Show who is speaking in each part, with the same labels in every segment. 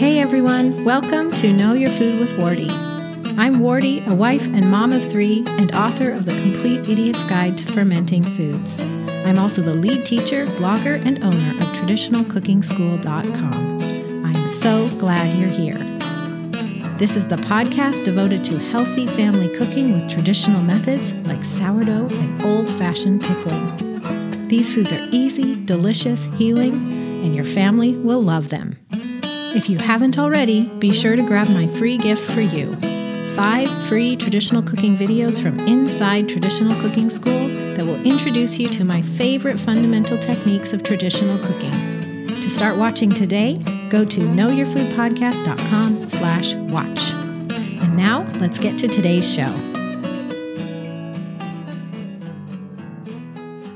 Speaker 1: Hey everyone, welcome to Know Your Food with Wardee. I'm Wardee, a wife and mom of three, and author of The Complete Idiot's Guide to Fermenting Foods. I'm also the lead teacher, blogger, and owner of TraditionalCookingSchool.com. I'm so glad you're here. This is the podcast devoted to healthy family cooking with traditional methods like sourdough and old fashioned pickling. These foods are easy, delicious, healing, and your family will love them. If you haven't already, be sure to grab my free gift for you five free traditional cooking videos from inside Traditional Cooking School that will introduce you to my favorite fundamental techniques of traditional cooking. To start watching today, go to knowyourfoodpodcast.com slash watch. And now, let's get to today's show.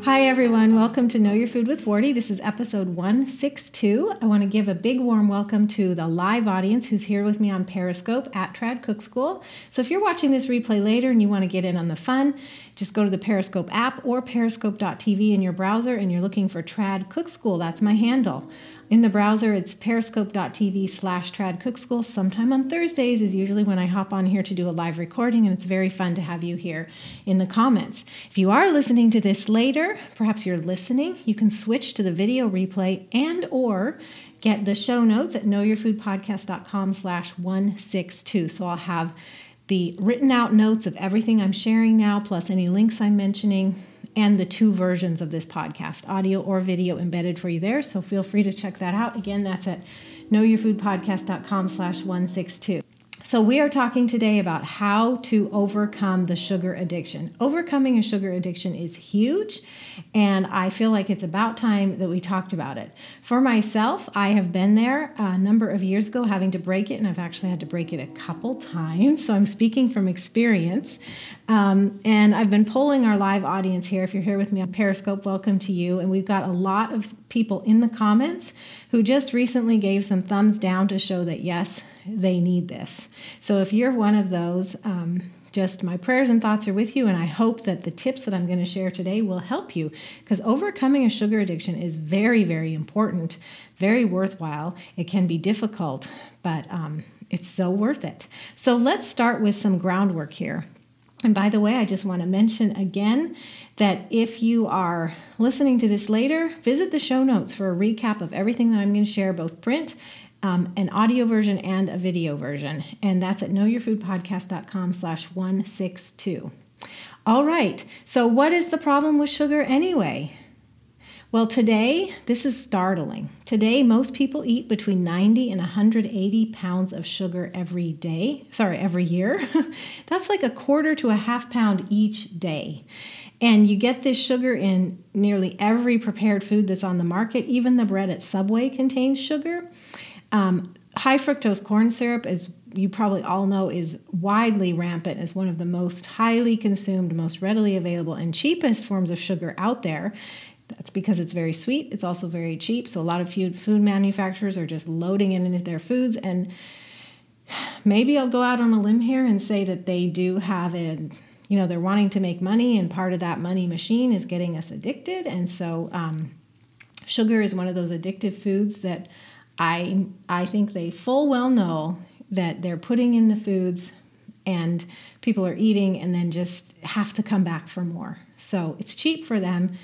Speaker 1: Hi, everyone. Welcome to Know Your Food with Wardee. This is episode 162. I want to give a big warm welcome to the live audience who's here with me on Periscope at Trad Cook School. So, if you're watching this replay later and you want to get in on the fun, just go to the Periscope app or periscope.tv in your browser and you're looking for Trad Cook School. That's my handle. In the browser, it's periscope.tv slash tradcookschool. Sometime on Thursdays is usually when I hop on here to do a live recording, and it's very fun to have you here in the comments. If you are listening to this later, perhaps you're listening, you can switch to the video replay and or get the show notes at knowyourfoodpodcast.com slash 162. So I'll have the written out notes of everything I'm sharing now, plus any links I'm mentioning and the two versions of this podcast, audio or video embedded for you there. So feel free to check that out. Again, that's at knowyourfoodpodcast.com slash 162. So, we are talking today about how to overcome the sugar addiction. Overcoming a sugar addiction is huge, and I feel like it's about time that we talked about it. For myself, I have been there a number of years ago having to break it, and I've actually had to break it a couple times. So, I'm speaking from experience. Um, and I've been polling our live audience here. If you're here with me on Periscope, welcome to you. And we've got a lot of people in the comments who just recently gave some thumbs down to show that yes, they need this. So if you're one of those, um, just my prayers and thoughts are with you, and I hope that the tips that I'm going to share today will help you because overcoming a sugar addiction is very, very important, very worthwhile. It can be difficult, but um, it's so worth it. So let's start with some groundwork here. And by the way, I just want to mention again that if you are listening to this later, visit the show notes for a recap of everything that I'm going to share, both print um, an audio version and a video version. And that's at knowyourfoodpodcast.com slash 162. All right, so what is the problem with sugar anyway? Well, today, this is startling. Today, most people eat between 90 and 180 pounds of sugar every day. Sorry, every year. That's like a quarter to a half pound each day. And you get this sugar in nearly every prepared food that's on the market. Even the bread at Subway contains sugar. Um, high fructose corn syrup, as you probably all know, is widely rampant as one of the most highly consumed, most readily available, and cheapest forms of sugar out there. That's because it's very sweet. It's also very cheap. So a lot of food food manufacturers are just loading it into their foods. And maybe I'll go out on a limb here and say that they do have a, you know, they're wanting to make money, and part of that money machine is getting us addicted. And so um, sugar is one of those addictive foods that I I think they full well know that they're putting in the foods and people are eating and then just have to come back for more. So it's cheap for them,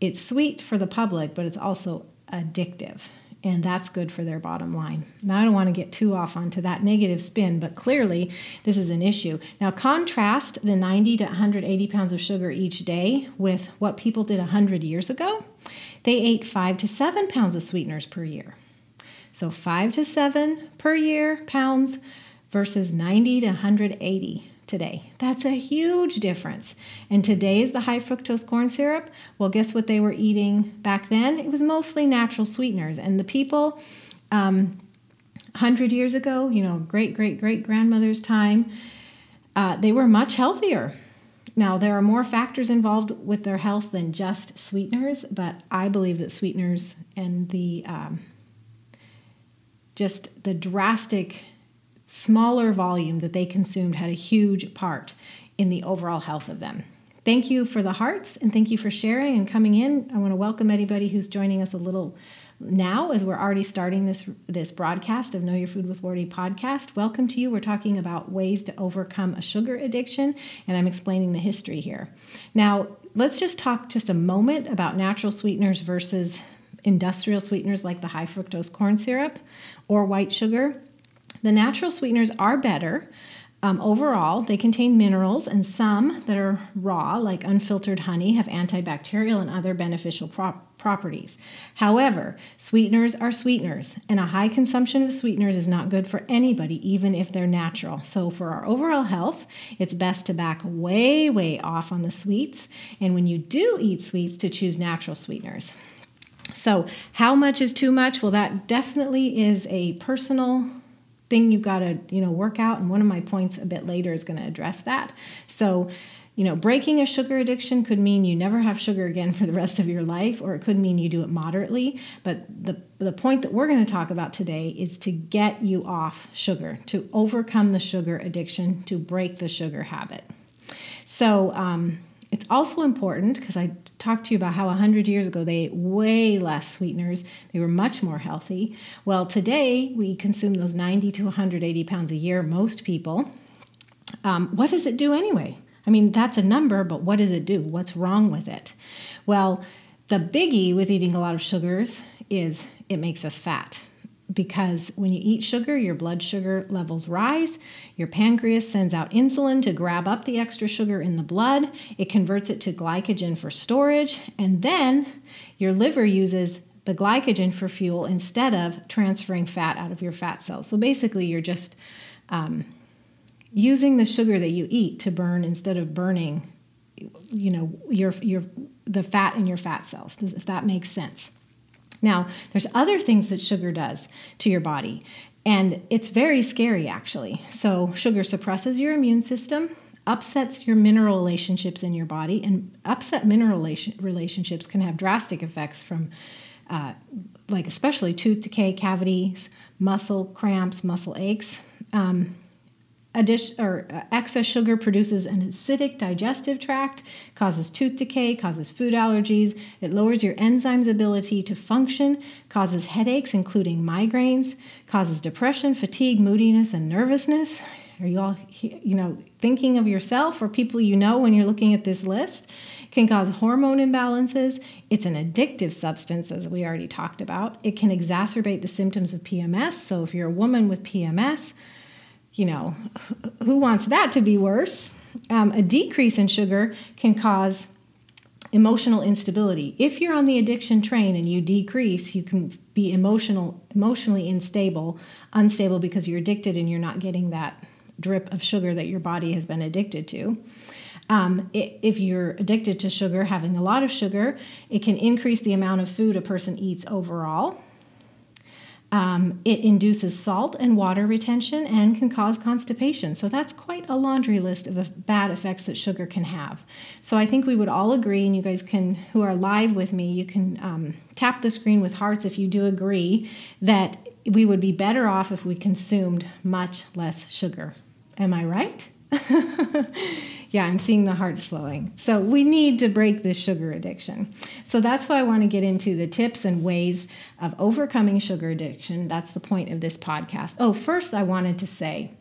Speaker 1: it's sweet for the public, but it's also addictive. And that's good for their bottom line. Now, I don't want to get too off onto that negative spin, but clearly this is an issue. Now, contrast the 90 to 180 pounds of sugar each day with what people did 100 years ago. They ate five to seven pounds of sweeteners per year. So five to seven per year pounds versus 90 to 180 today. That's a huge difference. And today is the high fructose corn syrup. Well, guess what they were eating back then? It was mostly natural sweeteners. And the people, um, 100 years ago, you know, great, great, great grandmother's time, uh, they were much healthier. Now, there are more factors involved with their health than just sweeteners, but I believe that sweeteners and the um, just the drastic smaller volume that they consumed had a huge part in the overall health of them. Thank you for the hearts and thank you for sharing and coming in. I want to welcome anybody who's joining us a little now, as we're already starting this this broadcast of Know Your Food with Wardee podcast, welcome to you. We're talking about ways to overcome a sugar addiction, and I'm explaining the history here. Now, let's just talk just a moment about natural sweeteners versus industrial sweeteners like the high fructose corn syrup or white sugar. The natural sweeteners are better. Um, overall, they contain minerals, and some that are raw, like unfiltered honey, have antibacterial and other beneficial properties. However, sweeteners are sweeteners, and a high consumption of sweeteners is not good for anybody, even if they're natural. So, for our overall health, it's best to back way, way off on the sweets, and when you do eat sweets, to choose natural sweeteners. So, how much is too much? Well, that definitely is a personal thing you've got to you know work out and one of my points a bit later is going to address that. So you know breaking a sugar addiction could mean you never have sugar again for the rest of your life or it could mean you do it moderately. But the the point that we're going to talk about today is to get you off sugar to overcome the sugar addiction to break the sugar habit. So um, it's also important because I talked to you about how 100 years ago they ate way less sweeteners. They were much more healthy. Well, today we consume those 90 to 180 pounds a year, most people. Um, what does it do anyway? I mean, that's a number, but what does it do? What's wrong with it? Well, the biggie with eating a lot of sugars is it makes us fat because when you eat sugar, your blood sugar levels rise. Your pancreas sends out insulin to grab up the extra sugar in the blood. It converts it to glycogen for storage. And then your liver uses the glycogen for fuel instead of transferring fat out of your fat cells. So basically, you're just um, using the sugar that you eat to burn instead of burning you know your your the fat in your fat cells if that makes sense now, there's other things that sugar does to your body, and it's very scary actually. So, sugar suppresses your immune system, upsets your mineral relationships in your body, and upset mineral relationships can have drastic effects from, uh, like, especially tooth decay, cavities, muscle cramps, muscle aches. Um, Addition, or uh, excess sugar produces an acidic digestive tract, causes tooth decay, causes food allergies. It lowers your enzymes' ability to function, causes headaches, including migraines, causes depression, fatigue, moodiness, and nervousness. Are you all, you know, thinking of yourself or people you know when you're looking at this list? Can cause hormone imbalances. It's an addictive substance, as we already talked about. It can exacerbate the symptoms of PMS. So if you're a woman with PMS, you know, who wants that to be worse? Um, a decrease in sugar can cause emotional instability. If you're on the addiction train and you decrease, you can be emotional, emotionally unstable, unstable because you're addicted and you're not getting that drip of sugar that your body has been addicted to. Um, if you're addicted to sugar, having a lot of sugar, it can increase the amount of food a person eats overall. Um, it induces salt and water retention and can cause constipation. So that's quite a laundry list of bad effects that sugar can have. So I think we would all agree, and you guys can, who are live with me, you can um, tap the screen with hearts if you do agree that we would be better off if we consumed much less sugar. Am I right? yeah, I'm seeing the hearts flowing. So we need to break this sugar addiction. So that's why I want to get into the tips and ways of overcoming sugar addiction. That's the point of this podcast. Oh, first, I wanted to say,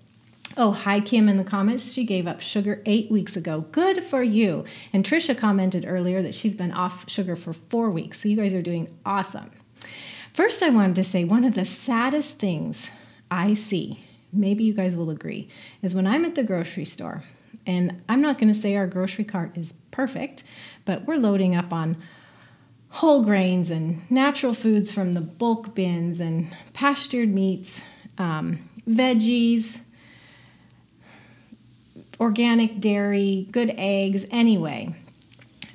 Speaker 1: Oh, hi, Kim in the comments. She gave up sugar eight weeks ago. Good for you. And Trisha commented earlier that she's been off sugar for four weeks. So you guys are doing awesome. First, I wanted to say one of the saddest things I see maybe you guys will agree, is when I'm at the grocery store, and I'm not going to say our grocery cart is perfect, but we're loading up on whole grains and natural foods from the bulk bins and pastured meats, um, veggies, organic dairy, good eggs, anyway.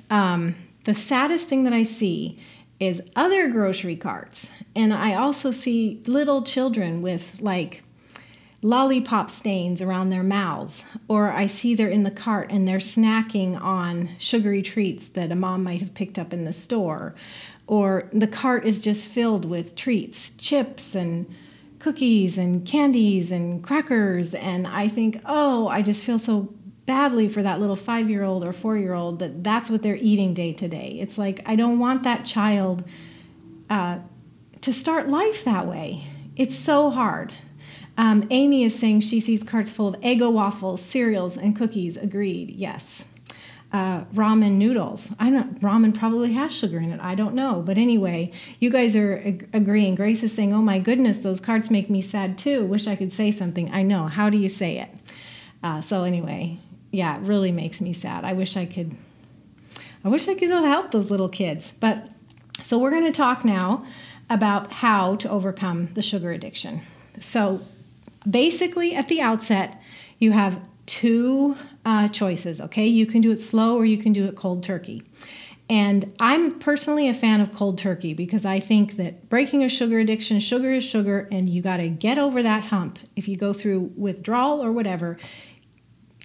Speaker 1: Um, the saddest thing that I see is other grocery carts. And I also see little children with like lollipop stains around their mouths, or I see they're in the cart and they're snacking on sugary treats that a mom might have picked up in the store, or the cart is just filled with treats, chips and cookies and candies and crackers. And I think, oh, I just feel so badly for that little five year old or four year old that that's what they're eating day to day. It's like, I don't want that child. Uh, to start life that way. It's so hard. Um, Amy is saying she sees carts full of Eggo waffles, cereals, and cookies. Agreed. Yes. Uh, ramen noodles. I don't. Ramen probably has sugar in it. I don't know. But anyway, you guys are ag- agreeing. Grace is saying, "Oh my goodness, those carts make me sad too. Wish I could say something." I know. How do you say it? Uh, so anyway, yeah, it really makes me sad. I wish I could. I wish I could help those little kids. But so we're going to talk now about how to overcome the sugar addiction. So basically, at the outset, you have two uh, choices, okay? You can do it slow or you can do it cold turkey. And I'm personally a fan of cold turkey because I think that breaking a sugar addiction, sugar is sugar, and you got to get over that hump. If you go through withdrawal or whatever,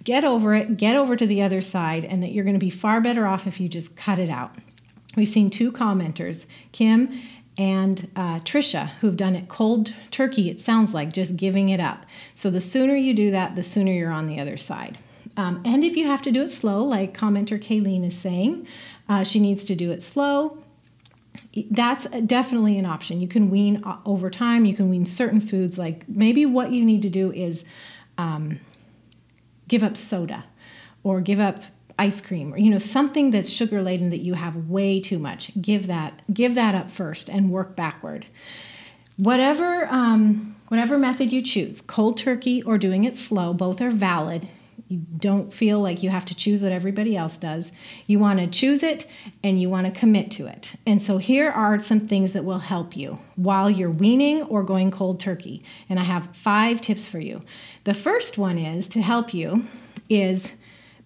Speaker 1: get over it, get over to the other side, and that you're going to be far better off if you just cut it out. We've seen two commenters, Kim and uh, Trisha, who've done it cold turkey, it sounds like, just giving it up. So the sooner you do that, the sooner you're on the other side. Um, and if you have to do it slow, like commenter Kayleen is saying, uh, she needs to do it slow. That's definitely an option. You can wean uh, over time. You can wean certain foods. Like maybe what you need to do is um, give up soda or give up ice cream or you know something that's sugar laden that you have way too much. Give that give that up first and work backward. Whatever um, whatever method you choose cold turkey or doing it slow both are valid. You don't feel like you have to choose what everybody else does. You want to choose it and you want to commit to it. And so here are some things that will help you while you're weaning or going cold turkey. And i have five tips for you. The first one is to help you is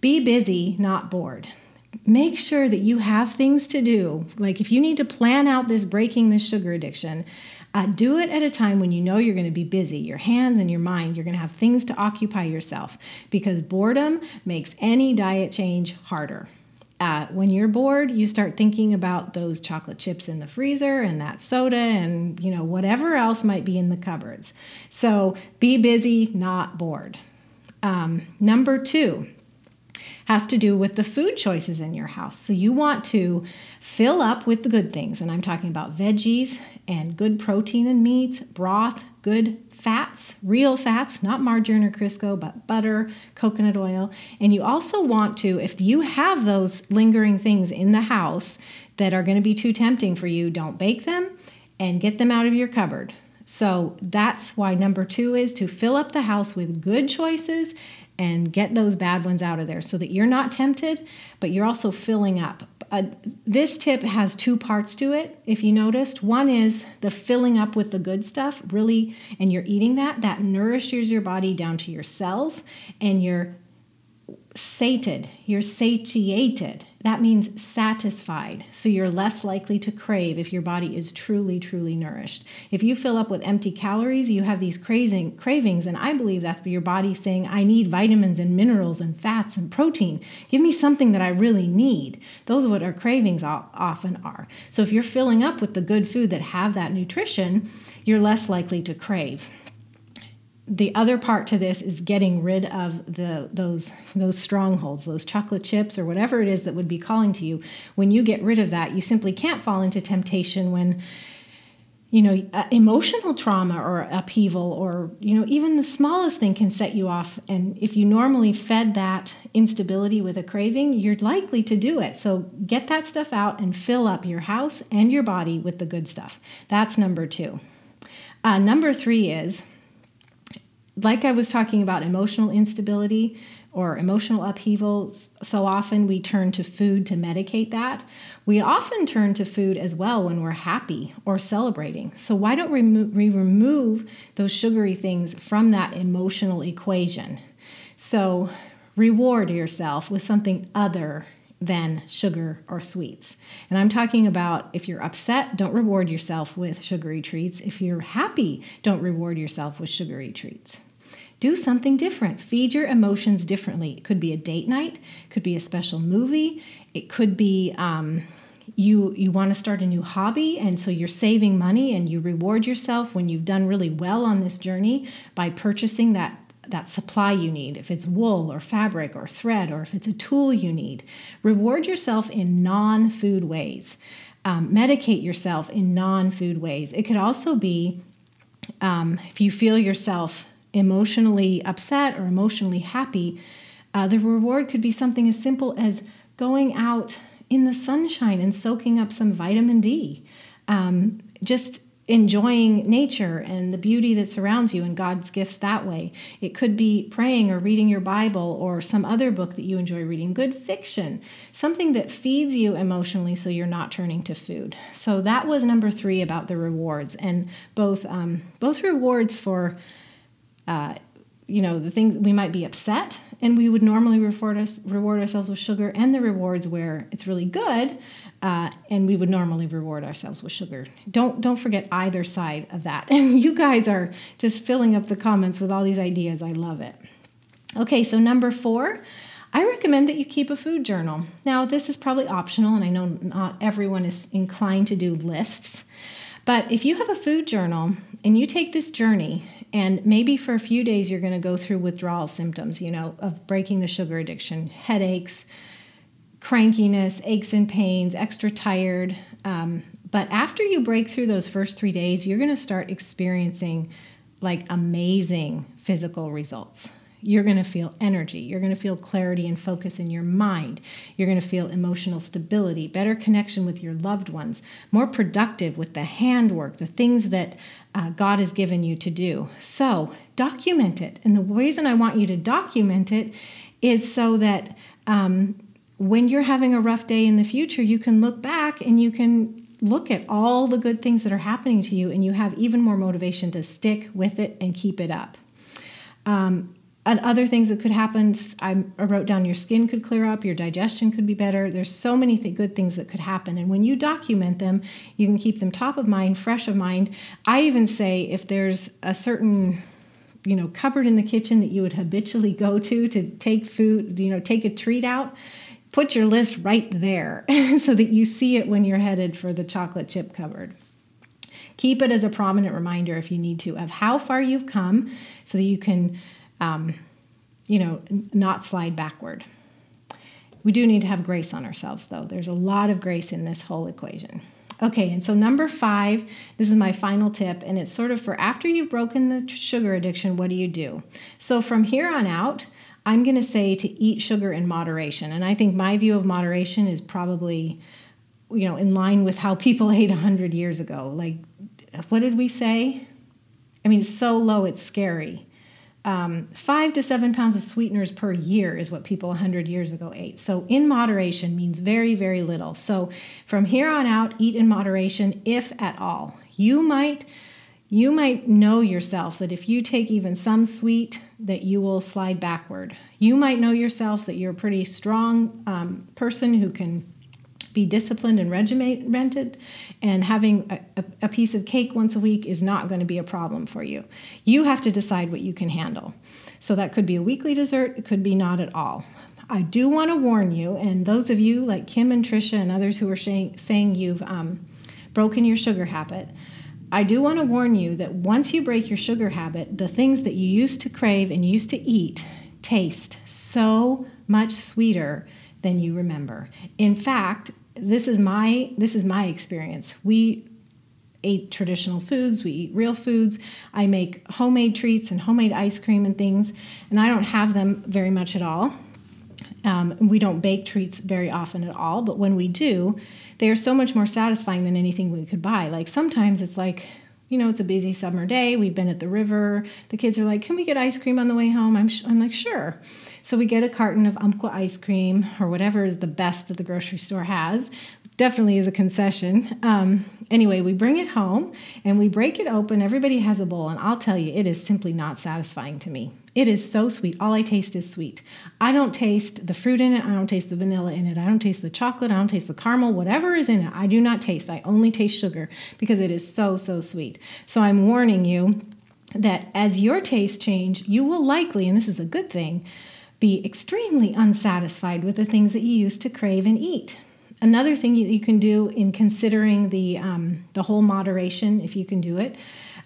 Speaker 1: be busy, not bored. Make sure that you have things to do. Like if you need to plan out this breaking this sugar addiction, uh, do it at a time when you know you're going to be busy. Your hands and your mind, you're going to have things to occupy yourself because boredom makes any diet change harder. Uh, when you're bored, you start thinking about those chocolate chips in the freezer and that soda and you know whatever else might be in the cupboards. So be busy, not bored. Um, number two, has to do with the food choices in your house. So you want to fill up with the good things, and I'm talking about veggies and good protein and meats, broth, good fats, real fats, not margarine or Crisco, but butter, coconut oil. And you also want to, if you have those lingering things in the house that are going to be too tempting for you, don't bake them and get them out of your cupboard. So that's why number two is to fill up the house with good choices and get those bad ones out of there so that you're not tempted, but you're also filling up. Uh, this tip has two parts to it, if you noticed. One is the filling up with the good stuff, really, and you're eating that. That nourishes your body down to your cells, and you're sated, you're satiated. That means satisfied. So you're less likely to crave if your body is truly, truly nourished. If you fill up with empty calories, you have these craving, cravings, and I believe that's your body saying, I need vitamins and minerals and fats and protein. Give me something that I really need. Those are what our cravings often are. So if you're filling up with the good food that have that nutrition, you're less likely to crave the other part to this is getting rid of the those those strongholds those chocolate chips or whatever it is that would be calling to you. When you get rid of that you simply can't fall into temptation when you know uh, emotional trauma or upheaval or you know even the smallest thing can set you off. And if you normally fed that instability with a craving you're likely to do it. So get that stuff out and fill up your house and your body with the good stuff. That's number two. Uh, number three is like I was talking about emotional instability or emotional upheaval, so often we turn to food to medicate that. We often turn to food as well when we're happy or celebrating. So, why don't we remove those sugary things from that emotional equation? So, reward yourself with something other than sugar or sweets. And I'm talking about if you're upset, don't reward yourself with sugary treats. If you're happy, don't reward yourself with sugary treats. Do something different. Feed your emotions differently. It could be a date night, it could be a special movie, it could be um, you you want to start a new hobby and so you're saving money and you reward yourself when you've done really well on this journey by purchasing that that supply you need, if it's wool or fabric or thread, or if it's a tool you need. Reward yourself in non food ways. um, medicate yourself in non food ways. It could also be um, if you feel yourself emotionally upset or emotionally happy, uh, the reward could be something as simple as going out in the sunshine and soaking up some vitamin D. Um, just enjoying nature and the beauty that surrounds you and God's gifts that way. It could be praying or reading your Bible or some other book that you enjoy reading, good fiction, something that feeds you emotionally so you're not turning to food. So that was number three about the rewards and both um, both rewards for uh, you know the things we might be upset and we would normally reward us reward ourselves with sugar and the rewards where it's really good uh, and we would normally reward ourselves with sugar don't don't forget either side of that and you guys are just filling up the comments with all these ideas i love it okay so number four I recommend that you keep a food journal. Now, this is probably optional, and I know not everyone is inclined to do lists. But if you have a food journal and you take this journey and maybe for a few days, you're going to go through withdrawal symptoms, you know, of breaking the sugar addiction, headaches, crankiness, aches and pains, extra tired. Um, but after you break through those first three days, you're going to start experiencing like amazing physical results you're going to feel energy. You're going to feel clarity and focus in your mind. You're going to feel emotional stability, better connection with your loved ones, more productive with the handwork, the things that uh, God has given you to do. So document it. And the reason I want you to document it is so that um, when you're having a rough day in the future, you can look back and you can look at all the good things that are happening to you and you have even more motivation to stick with it and keep it up. Um, and other things that could happen i wrote down your skin could clear up your digestion could be better. There's so many th- good things that could happen. And when you document them you can keep them top of mind fresh of mind. I even say if there's a certain you know cupboard in the kitchen that you would habitually go to to take food you know take a treat out put your list right there so that you see it when you're headed for the chocolate chip cupboard. Keep it as a prominent reminder if you need to of how far you've come so that you can um, you know, not slide backward. We do need to have grace on ourselves, though. There's a lot of grace in this whole equation. Okay, and so number five, this is my final tip, and it's sort of for after you've broken the sugar addiction, what do you do? So from here on out, I'm going to say to eat sugar in moderation. And I think my view of moderation is probably, you know, in line with how people ate 100 years ago. Like, what did we say? I mean, it's so low, it's scary um, five to seven pounds of sweeteners per year is what people 100 years ago ate. So, in moderation means very, very little. So, from here on out, eat in moderation, if at all. You might. You might know yourself that if you take even some sweet, that you will slide backward. You might know yourself that you're a pretty strong um, person who can be disciplined and regimented, and having a, a, piece of cake once a week is not going to be a problem for you. You have to decide what you can handle. So that could be a weekly dessert, it could be not at all. I do want to warn you, and those of you like Kim and Trisha and others who are saying, saying you've um, broken your sugar habit, I do want to warn you that once you break your sugar habit, the things that you used to crave and used to eat taste so much sweeter than you remember. In fact, this is my this is my experience. We ate traditional foods, we eat real foods. I make homemade treats and homemade ice cream and things, and I don't have them very much at all. Um, we don't bake treats very often at all, but when we do, they are so much more satisfying than anything we could buy. Like sometimes it's like, you know, it's a busy summer day. We've been at the river. The kids are like, "Can we get ice cream on the way home?" I'm, sh- I'm like, "Sure." So we get a carton of Umpqua ice cream or whatever is the best that the grocery store has. Definitely is a concession. Um, anyway, we bring it home and we break it open. Everybody has a bowl, and I'll tell you, it is simply not satisfying to me. It is so sweet. All I taste is sweet. I don't taste the fruit in it. I don't taste the vanilla in it. I don't taste the chocolate. I don't taste the caramel. Whatever is in it, I do not taste. I only taste sugar because it is so, so sweet. So I'm warning you that as your taste change, you will likely, and this is a good thing, be extremely unsatisfied with the things that you used to crave and eat. Another thing you, you can do in considering the, um, the whole moderation, if you can do it,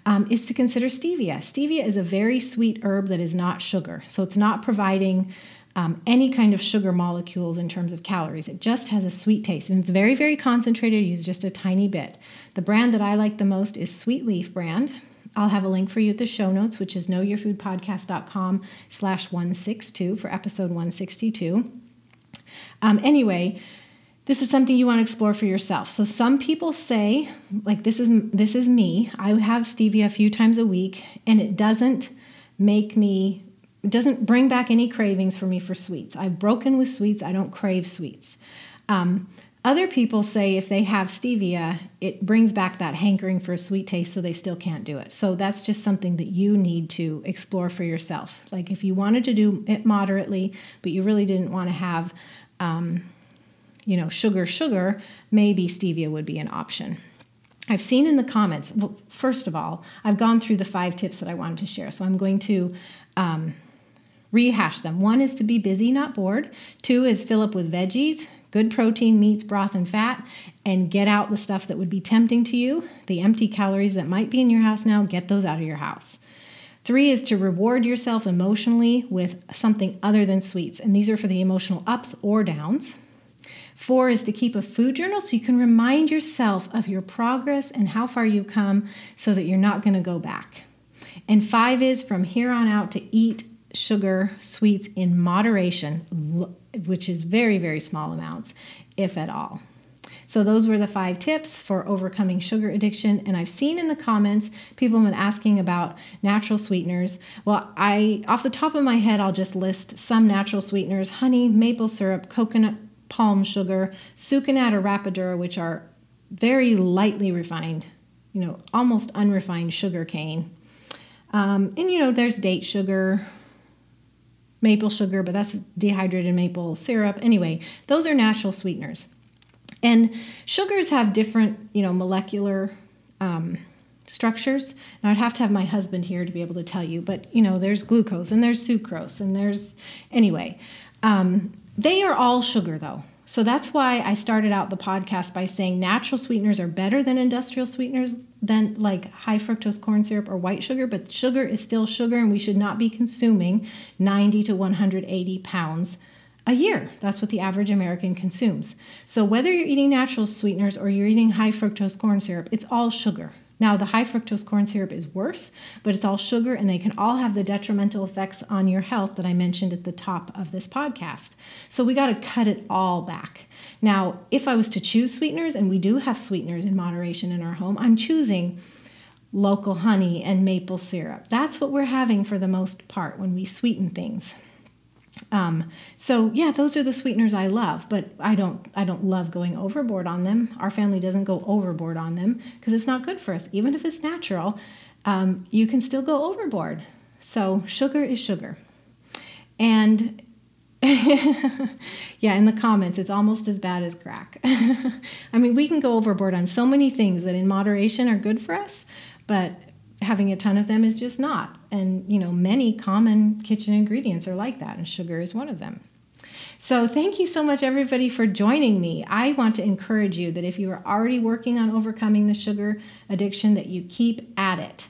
Speaker 1: um, is to consider stevia. Stevia is a very sweet herb that is not sugar, so it's not providing um, any kind of sugar molecules in terms of calories. It just has a sweet taste and it's very, very concentrated. Use just a tiny bit. The brand that I like the most is Sweet Leaf brand. I'll have a link for you at the show notes, which is knowyourfoodpodcast.com slash 162 for episode 162. Um, anyway, this is something you want to explore for yourself. So some people say, like this is this is me. I have stevia a few times a week, and it doesn't make me it doesn't bring back any cravings for me for sweets. I've broken with sweets. I don't crave sweets. Um, other people say if they have stevia, it brings back that hankering for a sweet taste, so they still can't do it. So that's just something that you need to explore for yourself. Like if you wanted to do it moderately, but you really didn't want to have, um, you know, sugar, sugar, maybe stevia would be an option. I've seen in the comments, well, first of all, I've gone through the five tips that I wanted to share. So I'm going to um, rehash them. One is to be busy, not bored. Two is fill up with veggies good protein, meats, broth, and fat, and get out the stuff that would be tempting to you. The empty calories that might be in your house now, get those out of your house. Three is to reward yourself emotionally with something other than sweets, and these are for the emotional ups or downs. Four is to keep a food journal so you can remind yourself of your progress and how far you've come so that you're not going to go back. And five is from here on out to eat sugar, sweets in moderation, which is very, very small amounts, if at all. So, those were the five tips for overcoming sugar addiction. And I've seen in the comments people have been asking about natural sweeteners. Well, I, off the top of my head, I'll just list some natural sweeteners honey, maple syrup, coconut palm sugar, sucanat or rapadura, which are very lightly refined, you know, almost unrefined sugar cane. Um, and, you know, there's date sugar, maple sugar, but that's dehydrated maple syrup. Anyway, those are natural sweeteners. And sugars have different, you know, molecular um, structures. Now I'd have to have my husband here to be able to tell you, but you know, there's glucose and there's sucrose and there's anyway. Um, they are all sugar though. So that's why I started out the podcast by saying natural sweeteners are better than industrial sweeteners than like high fructose corn syrup or white sugar, but sugar is still sugar and we should not be consuming 90 to 180 pounds a year. That's what the average American consumes. So whether you're eating natural sweeteners or you're eating high fructose corn syrup, it's all sugar. Now, the high fructose corn syrup is worse, but it's all sugar and they can all have the detrimental effects on your health that I mentioned at the top of this podcast. So we got to cut it all back. Now, if I was to choose sweeteners, and we do have sweeteners in moderation in our home, I'm choosing local honey and maple syrup. That's what we're having for the most part when we sweeten things. Um, so yeah, those are the sweeteners I love, but I don't I don't love going overboard on them. Our family doesn't go overboard on them because it's not good for us. Even if it's natural, um, you can still go overboard. So sugar is sugar, and yeah, in the comments, it's almost as bad as crack. I mean, we can go overboard on so many things that in moderation are good for us, but having a ton of them is just not. And, you know, many common kitchen ingredients are like that, and sugar is one of them. So, thank you so much, everybody, for joining me. I want to encourage you that if you are already working on overcoming the sugar addiction, that you keep at it.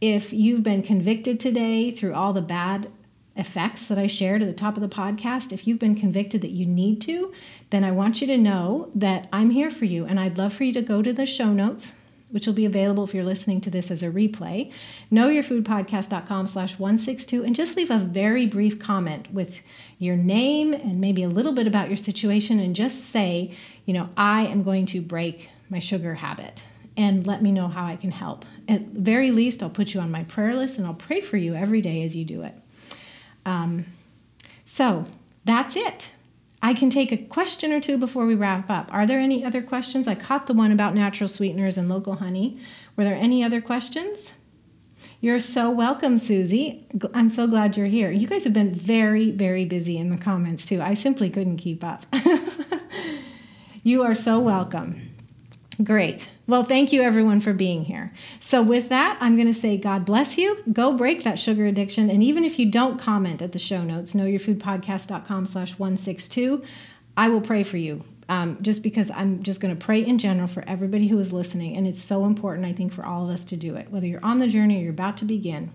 Speaker 1: If you've been convicted today through all the bad effects that I shared at the top of the podcast, if you've been convicted that you need to, then I want you to know that I'm here for you. And I'd love for you to go to the show notes which will be available if you're listening to this as a replay. Knowyourfoodpodcast.com slash 162 and just leave a very brief comment with your name and maybe a little bit about your situation and just say, you know, I am going to break my sugar habit and let me know how I can help. At very least, I'll put you on my prayer list and I'll pray for you every day as you do it. Um, so that's it. I can take a question or two before we wrap up. Are there any other questions? I caught the one about natural sweeteners and local honey. Were there any other questions? You're so welcome, Susie. I'm so glad you're here. You guys have been very, very busy in the comments too. I simply couldn't keep up. you are so welcome. Great. Well, thank you everyone for being here. So, with that, I'm going to say God bless you. Go break that sugar addiction. And even if you don't comment at the show notes, knowyourfoodpodcast.com slash 162, I will pray for you. Um, just because I'm just going to pray in general for everybody who is listening. And it's so important, I think, for all of us to do it, whether you're on the journey or you're about to begin.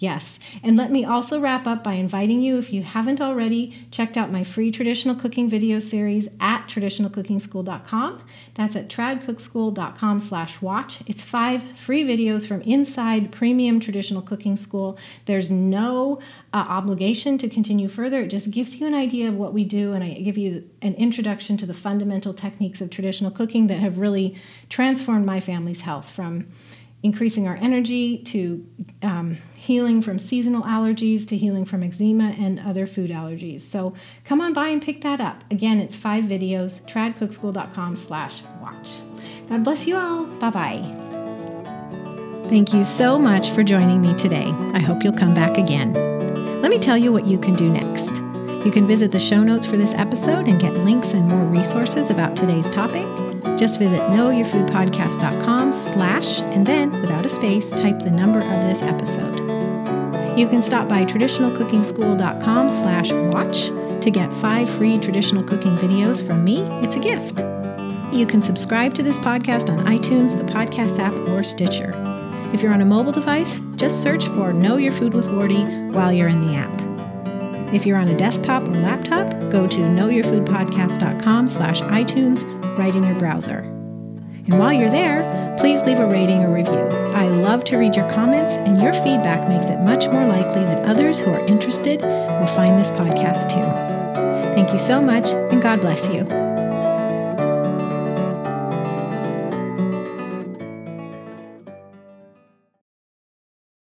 Speaker 1: Yes. And let me also wrap up by inviting you, if you haven't already, checked out my free traditional cooking video series at traditionalcookingschool.com. That's at tradcookschool.com slash watch. It's five free videos from inside premium traditional cooking school. There's no uh, obligation to continue further. It just gives you an idea of what we do, and I give you an introduction to the fundamental techniques of traditional cooking that have really transformed my family's health from increasing our energy to um, healing from seasonal allergies to healing from eczema and other food allergies. So come on by and pick that up. Again, it's five videos, tradcookschool.com slash watch. God bless you all. Bye-bye. Thank you so much for joining me today. I hope you'll come back again. Let me tell you what you can do next. You can visit the show notes for this episode and get links and more resources about today's topic. Just visit knowyourfoodpodcast.com slash and then, without a space, type the number of this episode. You can stop by traditionalcookingschool.com slash watch to get five free traditional cooking videos from me. It's a gift. You can subscribe to this podcast on iTunes, the podcast app, or Stitcher. If you're on a mobile device, just search for Know Your Food with Wardee while you're in the app. If you're on a desktop or laptop, go to knowyourfoodpodcast.com slash iTunes right in your browser. And while you're there, please leave a rating or review. I love to read your comments, and your feedback makes it much more likely that others who are interested will find this podcast too. Thank you so much, and God bless you.